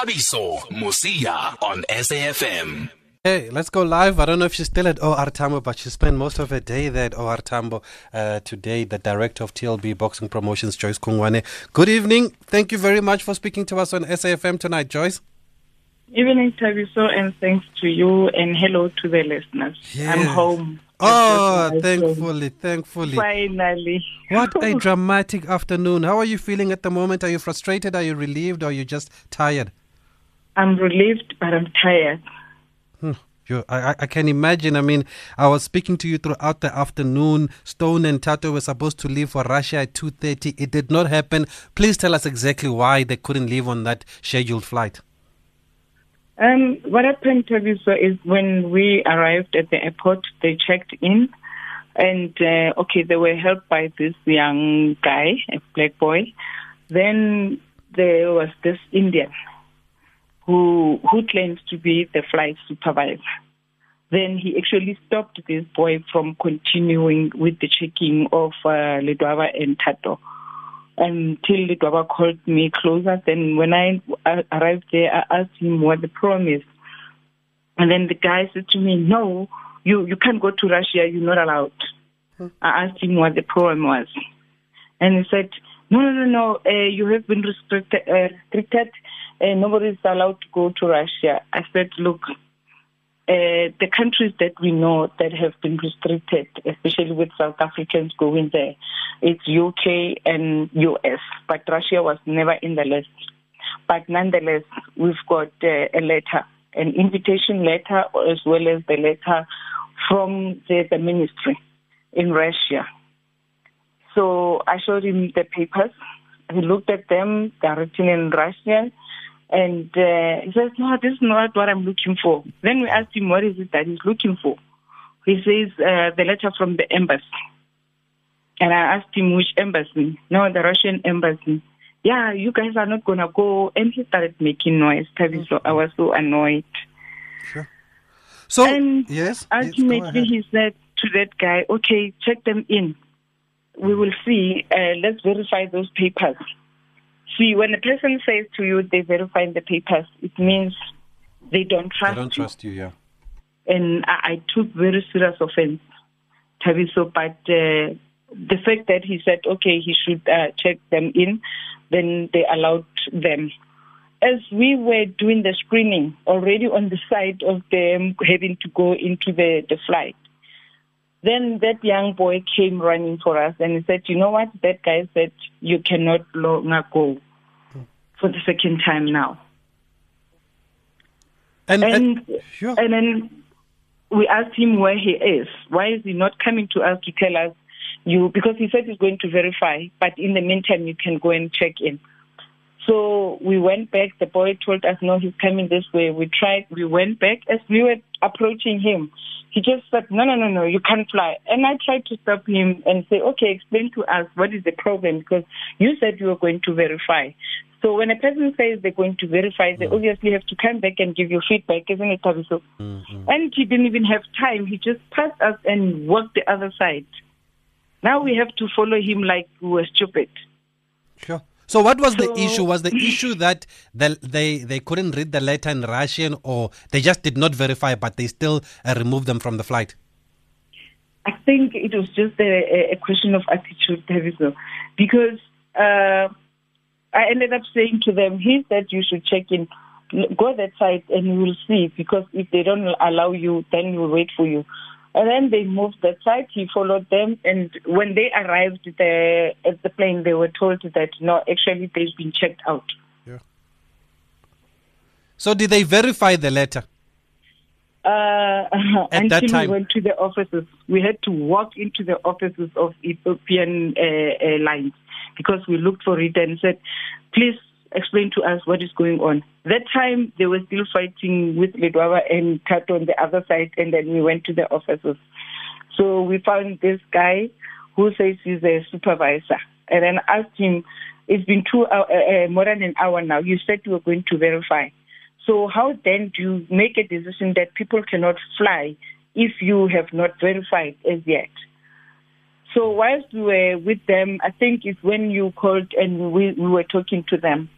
Thabiso Mosia on SAFM. Hey, let's go live. I don't know if she's still at OR Tambo, but she spent most of her day there at OR Tambo. Uh, today, the director of TLB Boxing Promotions, Joyce Kungwane. Good evening. Thank you very much for speaking to us on SAFM tonight, Joyce. Evening, Thabiso, and thanks to you, and hello to the listeners. Yes. I'm home. Oh, That's what thankfully, thankfully. Finally. What a dramatic afternoon. How are you feeling at the moment? Are you frustrated? Are you relieved? Or are you just tired? I'm relieved, but I'm tired. You, I, I- can imagine. I mean, I was speaking to you throughout the afternoon. Stone and Thato were supposed to leave for Russia at 2.30. It did not happen. Please tell us exactly why they couldn't leave on that scheduled flight. Um, what happened, Thabiso, is when we arrived at the airport, they checked in, and uh, okay, they were helped by this young guy, a black boy. Then there was this Indian who who claims to be the flight supervisor. Then he actually stopped this boy from continuing with the checking of uh, Ledwaba and Thato until Ledwaba called me closer. Then when I uh, arrived there, I asked him what the problem is. And then the guy said to me, no, you, you can't go to Russia. You're not allowed. I asked him what the problem was. And he said, no, no, no, no, uh, you have been restricted. Uh, restricted. Uh, nobody is allowed to go to Russia. I said, look, uh, the countries that we know that have been restricted, especially with South Africans going there, it's UK and US, but Russia was never in the list. But nonetheless, we've got uh, a letter, an invitation letter, as well as the letter from the, the ministry in Russia. So I showed him the papers. He looked at them, they're written in Russian. And uh, he says, no, this is not what I'm looking for. Then we asked him, what is it that he's looking for? He says, uh, the letter from the embassy. And I asked him, which embassy? No, the Russian embassy. Yeah, you guys are not going to go. And he started making noise. So I was so annoyed. So, And yes? Ultimately, he said to that guy, okay, check them in. We will see. Uh, let's verify those papers. See, when a person says to you they verify the papers, it means they don't I trust don't you. trust you, yeah. And I, I took very serious offense, Thabiso. But uh, the fact that he said, okay, he should uh, check them in, then they allowed them. As we were doing the screening, already on the side of them having to go into the, the flight, then that young boy came running for us and he said, You know what? That guy said, You cannot longer go for the second time now. And, and, And, sure. and then we asked him where he is. Why is he not coming to us to tell us you? Because he said he's going to verify, but in the meantime, you can go and check in. So we went back. The boy told us, no, he's coming this way. We tried. We went back. As we were approaching him, he just said, no, no, no, no, you can't fly. And I tried to stop him and say, okay, explain to us what is the problem because you said you were going to verify. So when a person says they're going to verify, they mm. obviously have to come back and give you feedback, isn't it, Thabiso? Mm-hmm. And he didn't even have time. He just passed us and walked the other side. Now we have to follow him like we were stupid. Sure. So what was the issue? Was the issue that the, they they couldn't read the letter in Russian, or they just did not verify, but they still uh, removed them from the flight? I think it was just a, a question of attitude, Thabiso, because uh, I ended up saying to them, he said you should check in, go to that side and you will see, because if they don't allow you, then we'll wait for you. And then they moved the side, he followed them, and when they arrived the, at the plane, they were told that, no, actually they've been checked out. Yeah. So did they verify the letter? Uh, At until that time- we went to the offices, we had to walk into the offices of Ethiopian uh, Airlines because we looked for it and said, "Please explain to us what is going on." That time they were still fighting with Ledwaba and Thato on the other side, and then we went to the offices. So we found this guy who says he's a supervisor, and then asked him, "It's been two hour, uh, uh, more than an hour now. You said you were going to verify." So how then do you make a decision that people cannot fly if you have not verified as yet? So whilst we were with them, I think it's when you called and we, we were talking to them.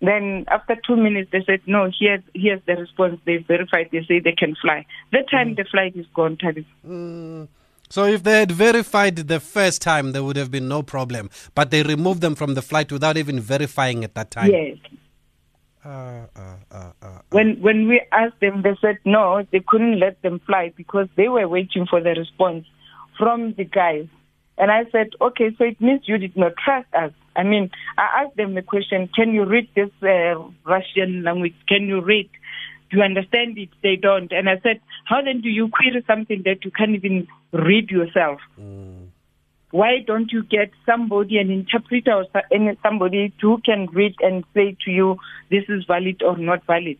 Then after two minutes, they said, no, here's, here's the response. They verified. They say they can fly. That time, the flight is gone, Tabi. So if they had verified the first time, there would have been no problem. But they removed them from the flight without even verifying at that time. Yes. Uh, uh, uh, uh, When when we asked them, they said no, they couldn't let them fly because they were waiting for the response from the guys. And I said, okay, so it means you did not trust us. I mean, I asked them the question, can you read this uh, Russian language? Can you read? Do you understand it? They don't. And I said, how then do you query something that you can't even read yourself? Why don't you get somebody, an interpreter or somebody who can read and say to you, this is valid or not valid?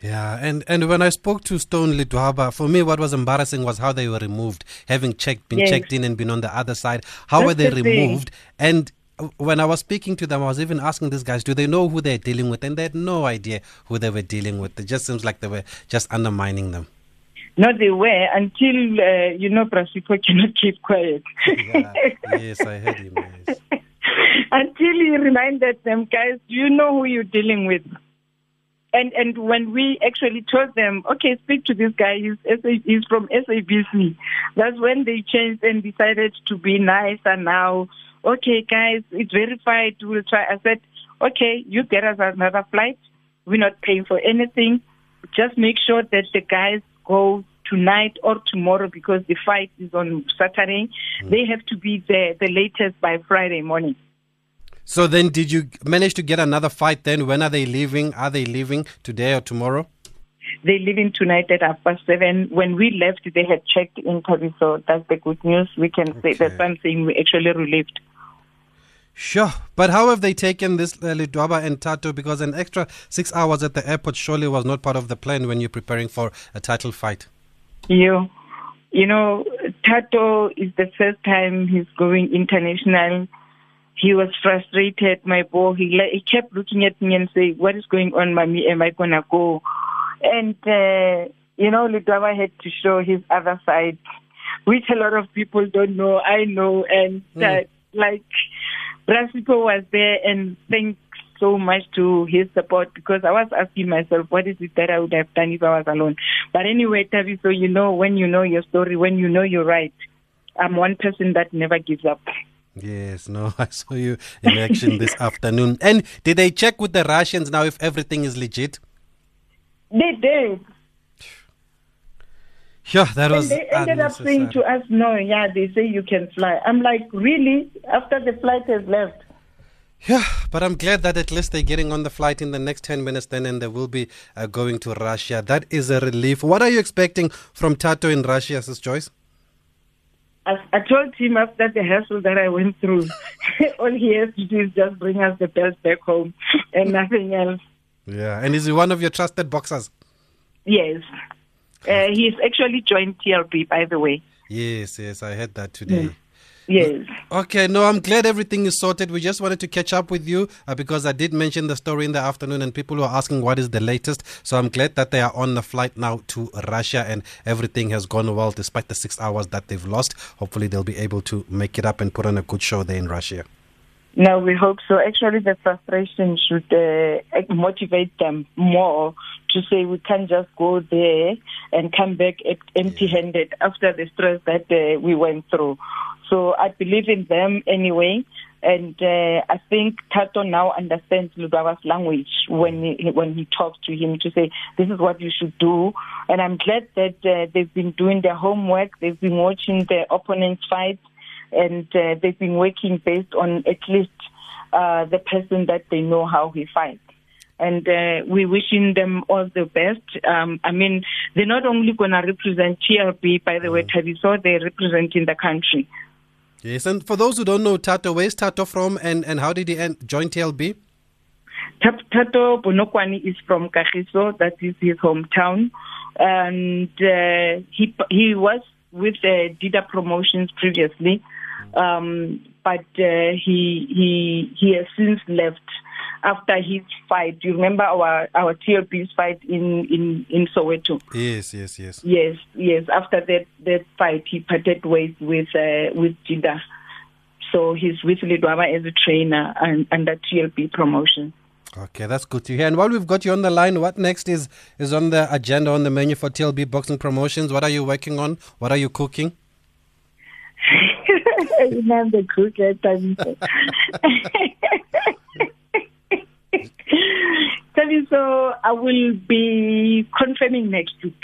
Yeah, and, and when I spoke to Stone Ledwaba, for me, what was embarrassing was how they were removed, having checked, been Yes. checked in and been on the other side. How That's were they the thing. removed? And uh, when I was speaking to them, I was even asking these guys, do they know who they're dealing with? And they had no idea who they were dealing with. It just seems like they were just undermining them. No, they were until, uh, you know, Brasipo cannot keep quiet. Yeah. yes, I heard him. Yes. until he reminded them, guys, do you know who you're dealing with? And and when we actually told them, okay, speak to this guy, he's, SA, he's from SABC, that's when they changed and decided to be nicer now. Okay, guys, it's verified, we'll try. I said, okay, you get us another flight. We're not paying for anything. Just make sure that the guys go tonight or tomorrow because the fight is on Saturday. Mm. They have to be there the latest by Friday morning. So then, did you manage to get another fight then? When are they leaving? Are they leaving today or tomorrow? They leave in tonight at half past seven. When we left, they had checked in so that's the good news. We can say that's something we actually relieved. Sure. But how have they taken this uh, Ledwaba and Thato? Because an extra six hours at the airport surely was not part of the plan when you're preparing for a title fight. You, you know, Thato is the first time he's going international. He was frustrated, my boy. He, le- he kept looking at me and saying, what is going on, mommy? Am I going to go? And, uh, you know, Ledwaba had to show his other side, which a lot of people don't know. I know. And, uh, like, Brasipo was there and thanks so much to his support because I was asking myself, what is it that I would have done if I was alone? But anyway, Tavi, so you know, when you know your story, when you know you're right, I'm one person that never gives up. Yes, no, I saw you in action this afternoon. And did they check with the Russians now if everything is legit? They did. Yeah, that And was they ended up saying to us, no, yeah, they say you can fly. I'm like, really? After the flight has left? Yeah, but I'm glad that at least they're getting on the flight in the next 10 minutes then and they will be uh, going to Russia. That is a relief. What are you expecting from Thato in Russia, Sis Joyce? I, I told him after the hassle that I went through, all he has to do is just bring us the belt back home and nothing else. Yeah, and is he one of your trusted boxers? Yes. Uh, he's actually joined TLB, by the way. Yes, yes, I heard that today. Yes. Okay, no, I'm glad everything is sorted. We just wanted to catch up with you uh, because I did mention the story in the afternoon and people were asking what is the latest. So I'm glad that they are on the flight now to Russia and everything has gone well despite the six hours that they've lost. Hopefully, they'll be able to make it up and put on a good show there in Russia. No, we hope so. Actually, the frustration should uh, motivate them more to say we can't just go there and come back empty handed after the stress that uh, we went through. So I believe in them anyway. And uh, I think Thato now understands Ledwaba's language when he, when he talks to him to say, this is what you should do. And I'm glad that uh, they've been doing their homework. They've been watching their opponents fight and uh, they've been working based on at least uh, the person that they know how he fights. And uh, we're wishing them all the best. Um, I mean, they're not only going to represent TLB, by the way, Thabiso, they're representing the country. Yes, and for those who don't know Thato, where's Thato from and, and how did he end, join TLB? Thato Bonokwane is from Kagiso, that is his hometown. And uh, he he was with uh, Dida Promotions previously, um, but uh, he he he has since left after his fight. do You remember our our TLB's fight in in in Soweto? Yes, yes, yes. Yes, yes. After that that fight, he parted ways with uh, with Dida. So he's with Ledwaba as a trainer and under TLP promotion. Okay, that's good to hear. And while we've got you on the line, what next is is on the agenda on the menu for TLB Boxing Promotions? What are you working on? What are you cooking? I'm the cook so I will be confirming next week.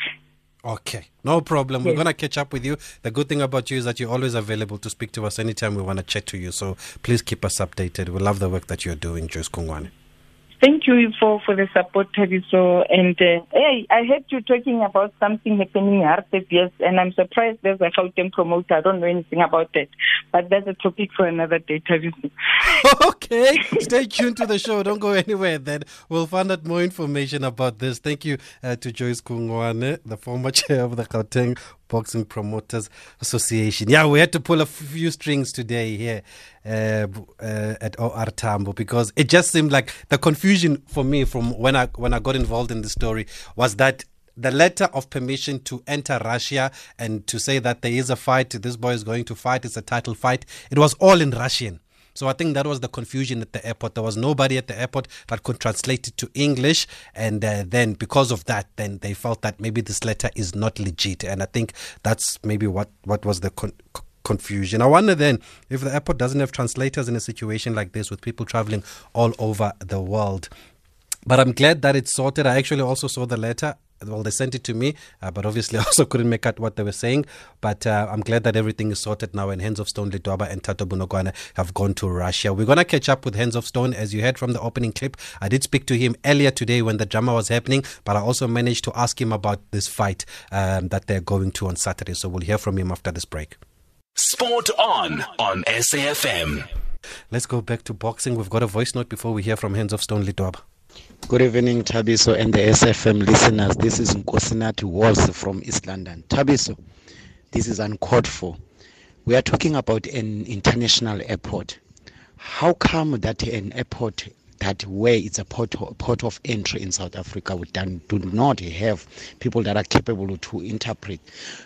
Okay, no problem. Yes. We're going to catch up with you. The good thing about you is that you're always available to speak to us anytime we want to chat to you. So please keep us updated. We love the work that you're doing, Joyce Kungwane. Thank you for, for the support, Thabiso. And uh, hey, I heard you talking about something happening in Hartef, yes, and I'm surprised there's a Gauteng promoter. I don't know anything about that. But that's a topic for another day, Thabiso. okay, stay tuned to the show. Don't go anywhere then. We'll find out more information about this. Thank you uh, to Joyce Kungwane, the former chair of the Gauteng Boxing Promoters Association. Yeah, we had to pull a few strings today here uh, uh, at OR Tambo because it just seemed like the confusion for me from when I when I got involved in the story was that the letter of permission to enter Russia and to say that there is a fight, this boy is going to fight, it's a title fight. It was all in Russian. So I think that was the confusion at the airport. There was nobody at the airport that could translate it to English, and uh, then because of that, then they felt that maybe this letter is not legit, and I think that's maybe what what was the con- confusion. I wonder then if the airport doesn't have translators in a situation like this with people traveling all over the world. But I'm glad that it's sorted. I actually also saw the letter well, they sent it to me, uh, but obviously I also couldn't make out what they were saying. But uh, I'm glad that everything is sorted now, and Hands of Stone Ledwaba and Thato Bonokwane have gone to Russia. We're going to catch up with Hands of Stone, as you heard from the opening clip. I did speak to him earlier today when the drama was happening, but I also managed to ask him about this fight um, that they're going to on Saturday. So we'll hear from him after this break. Sport on on SAFM. Let's go back to boxing. We've got a voice note before we hear from Hands of Stone Ledwaba. Good evening, Thabiso and the SFM listeners. This is Nkosinati Walls from East London. Thabiso, this is uncalled for. We are talking about an international airport. How come that an airport that where it's a port, port of entry in South Africa, we do not have people that are capable to interpret,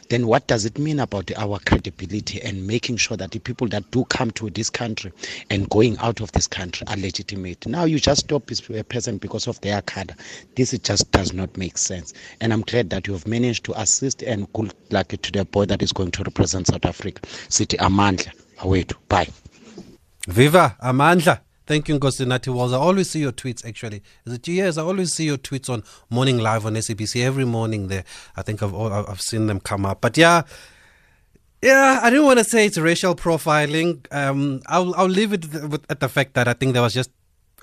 then what does it mean about our credibility and making sure that the people that do come to this country and going out of this country are legitimate? Now you just stop a person because of their card. This just does not make sense. And I'm glad that you have managed to assist and good luck to the boy that is going to represent South Africa. City Amandla. Away to Bye. Viva Amandla. Thank you, Nkosinati Walls. I always see your tweets, actually. Is it years? I always see your tweets on Morning Live on SABC every morning there. I think I've, I've seen them come up. But yeah, yeah, I didn't want to say it's racial profiling. Um, I'll, I'll leave it at the fact that I think there was just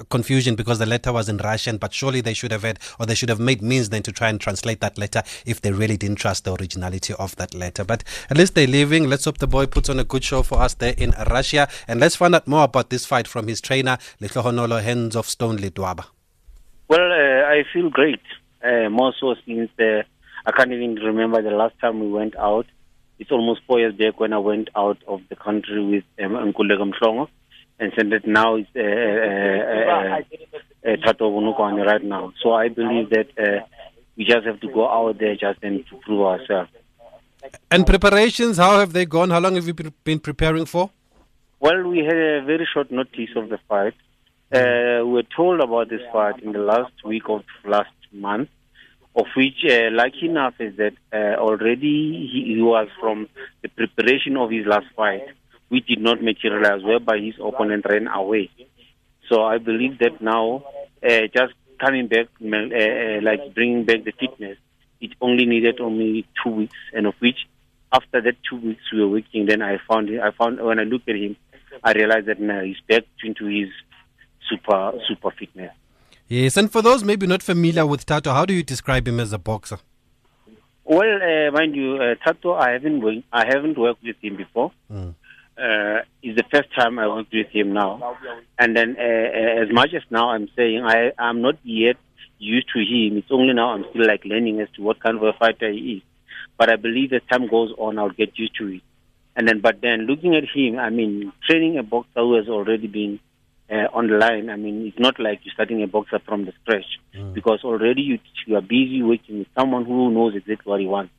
confusion because the letter was in Russian, but surely they should have had, or they should have made means then to try and translate that letter if they really didn't trust the originality of that letter. But at least they're leaving. Let's hope the boy puts on a good show for us there in Russia. And let's find out more about this fight from his trainer, Lehlohonolo Hands of Stone Ledwaba. Well, uh, I feel great. Uh, more so since I can't even remember the last time we went out. It's almost four years back when I went out of the country with um, Mhlongo and send it now is uh, uh, Thato Bonokwane right now. So I believe that uh, we just have to go out there just and to prove ourselves. And preparations, how have they gone? How long have you been preparing for? Well, we had a very short notice of the fight. Uh, we were told about this fight in the last week of last month, of which, uh, lucky enough, is that uh, already he, he was from the preparation of his last fight which did not materialize, whereby his opponent ran away. So I believe that now, uh, just coming back, uh, uh, like bringing back the fitness, it only needed only two weeks, and of which, after that two weeks we were working, then I found I found when I looked at him, I realized that now he's back into his super super fitness. Yes, and for those maybe not familiar with Thato, how do you describe him as a boxer? Well, uh, mind you, uh, Thato, I haven't I haven't worked with him before. Mm uh, is the first time I worked with him now. And then, uh, uh, as much as now I'm saying I am not yet used to him, it's only now I'm still like learning as to what kind of a fighter he is. But I believe as time goes on, I'll get used to it. And then, but then looking at him, I mean, training a boxer who has already been uh, on the line, I mean, it's not like you're starting a boxer from the scratch mm. because already you, you are busy working with someone who knows exactly what he wants.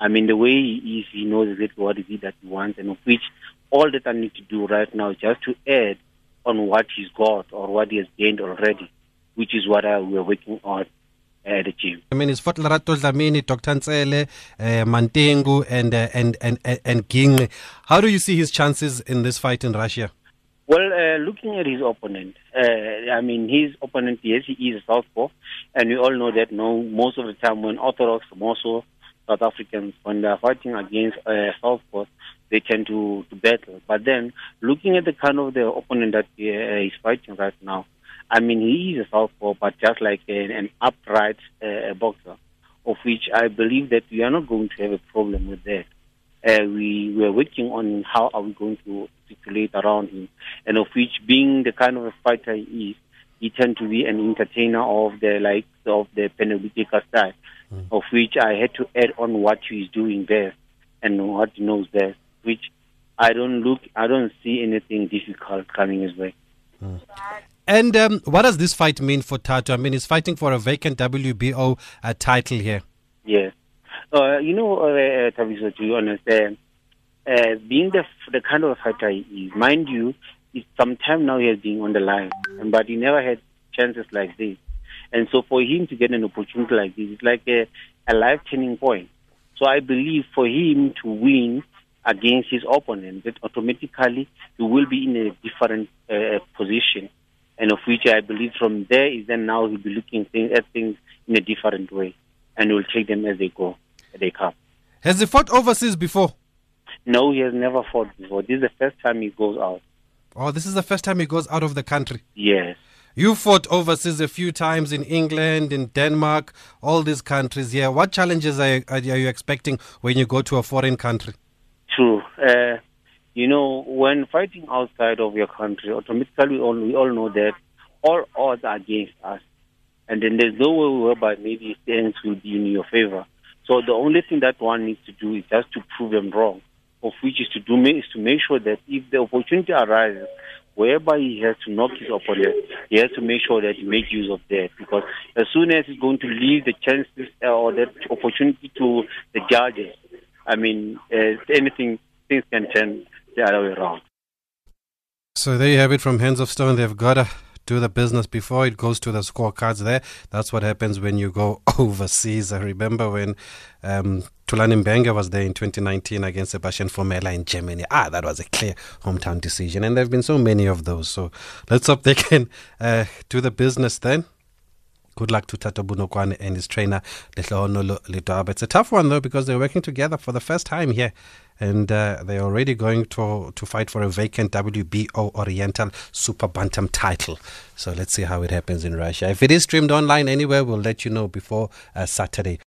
I mean, the way he is, he knows exactly what it is that he wants, and of which all that I need to do right now is just to add on what he's got or what he has gained already, which is what uh, we're working on at the gym. I mean, it's fought Lerato Dlamini, Dr. Ntsele, uh, Mantengu, and, uh, and, and, and, and Ginge. How do you see his chances in this fight in Russia? Well, uh, looking at his opponent, uh, I mean, his opponent, yes, he is a southpaw, and we all know that no, most of the time when Orthodox, more so South Africans, when they are fighting against uh, southpaws, they tend to, to battle. But then, looking at the kind of the opponent that uh, he's fighting right now, I mean, he is a southpaw, but just like an, an upright uh, boxer, of which I believe that we are not going to have a problem with that. Uh, we we are working on how are we going to circulate around him, and of which being the kind of a fighter he is, he tend to be an entertainer of the like of the Penobuteka style, mm. of which I had to add on what he is doing there and what he knows there, which I don't look, I don't see anything difficult coming his way. Mm. And um, what does this fight mean for Thato? I mean, he's fighting for a vacant WBO uh, title here. Yes. Uh, you know, uh, uh Thabiso, to be honest, uh, uh, being the the kind of fighter he is, mind you, it's some time now he has been on the line, but he never had chances like this. And so for him to get an opportunity like this, it's like a, a life turning point. So I believe for him to win against his opponent, that automatically he will be in a different uh, position. And of which I believe from there is then now he'll be looking at things in a different way and will take them as they go as they come. Has he fought overseas before? No, he has never fought before. This is the first time he goes out. Oh, this is the first time he goes out of the country? Yes. You fought overseas a few times in England, in Denmark, all these countries. here. what challenges are, are you expecting when you go to a foreign country? True. Uh, you know, when fighting outside of your country, automatically we all, we all know that all odds are against us. And then there's no way whereby maybe things will be in your favor. So the only thing that one needs to do is just to prove them wrong, of which is to do is to make sure that if the opportunity arises, whereby he has to knock his opponent, he has to make sure that he makes use of that. Because as soon as he's going to leave the chances uh, or that opportunity to the judges, I mean, uh, anything, things can turn the other way around. So there you have it from Hands of Stone. They've got a do the business before it goes to the scorecards there. That's what happens when you go overseas. I remember when um, Thulani Mbenge was there in 2019 against Sebastian Formella in Germany. Ah, that was a clear hometown decision. And there have been so many of those. So let's hope they can uh, do the business then. Good luck to Thato Bonokwane and his trainer, Lehlohonolo Ledwaba. It's a tough one, though, because they're working together for the first time here. And uh, they're already going to, to fight for a vacant WBO Oriental Super Bantam title. So let's see how it happens in Russia. If it is streamed online anywhere, we'll let you know before uh, Saturday.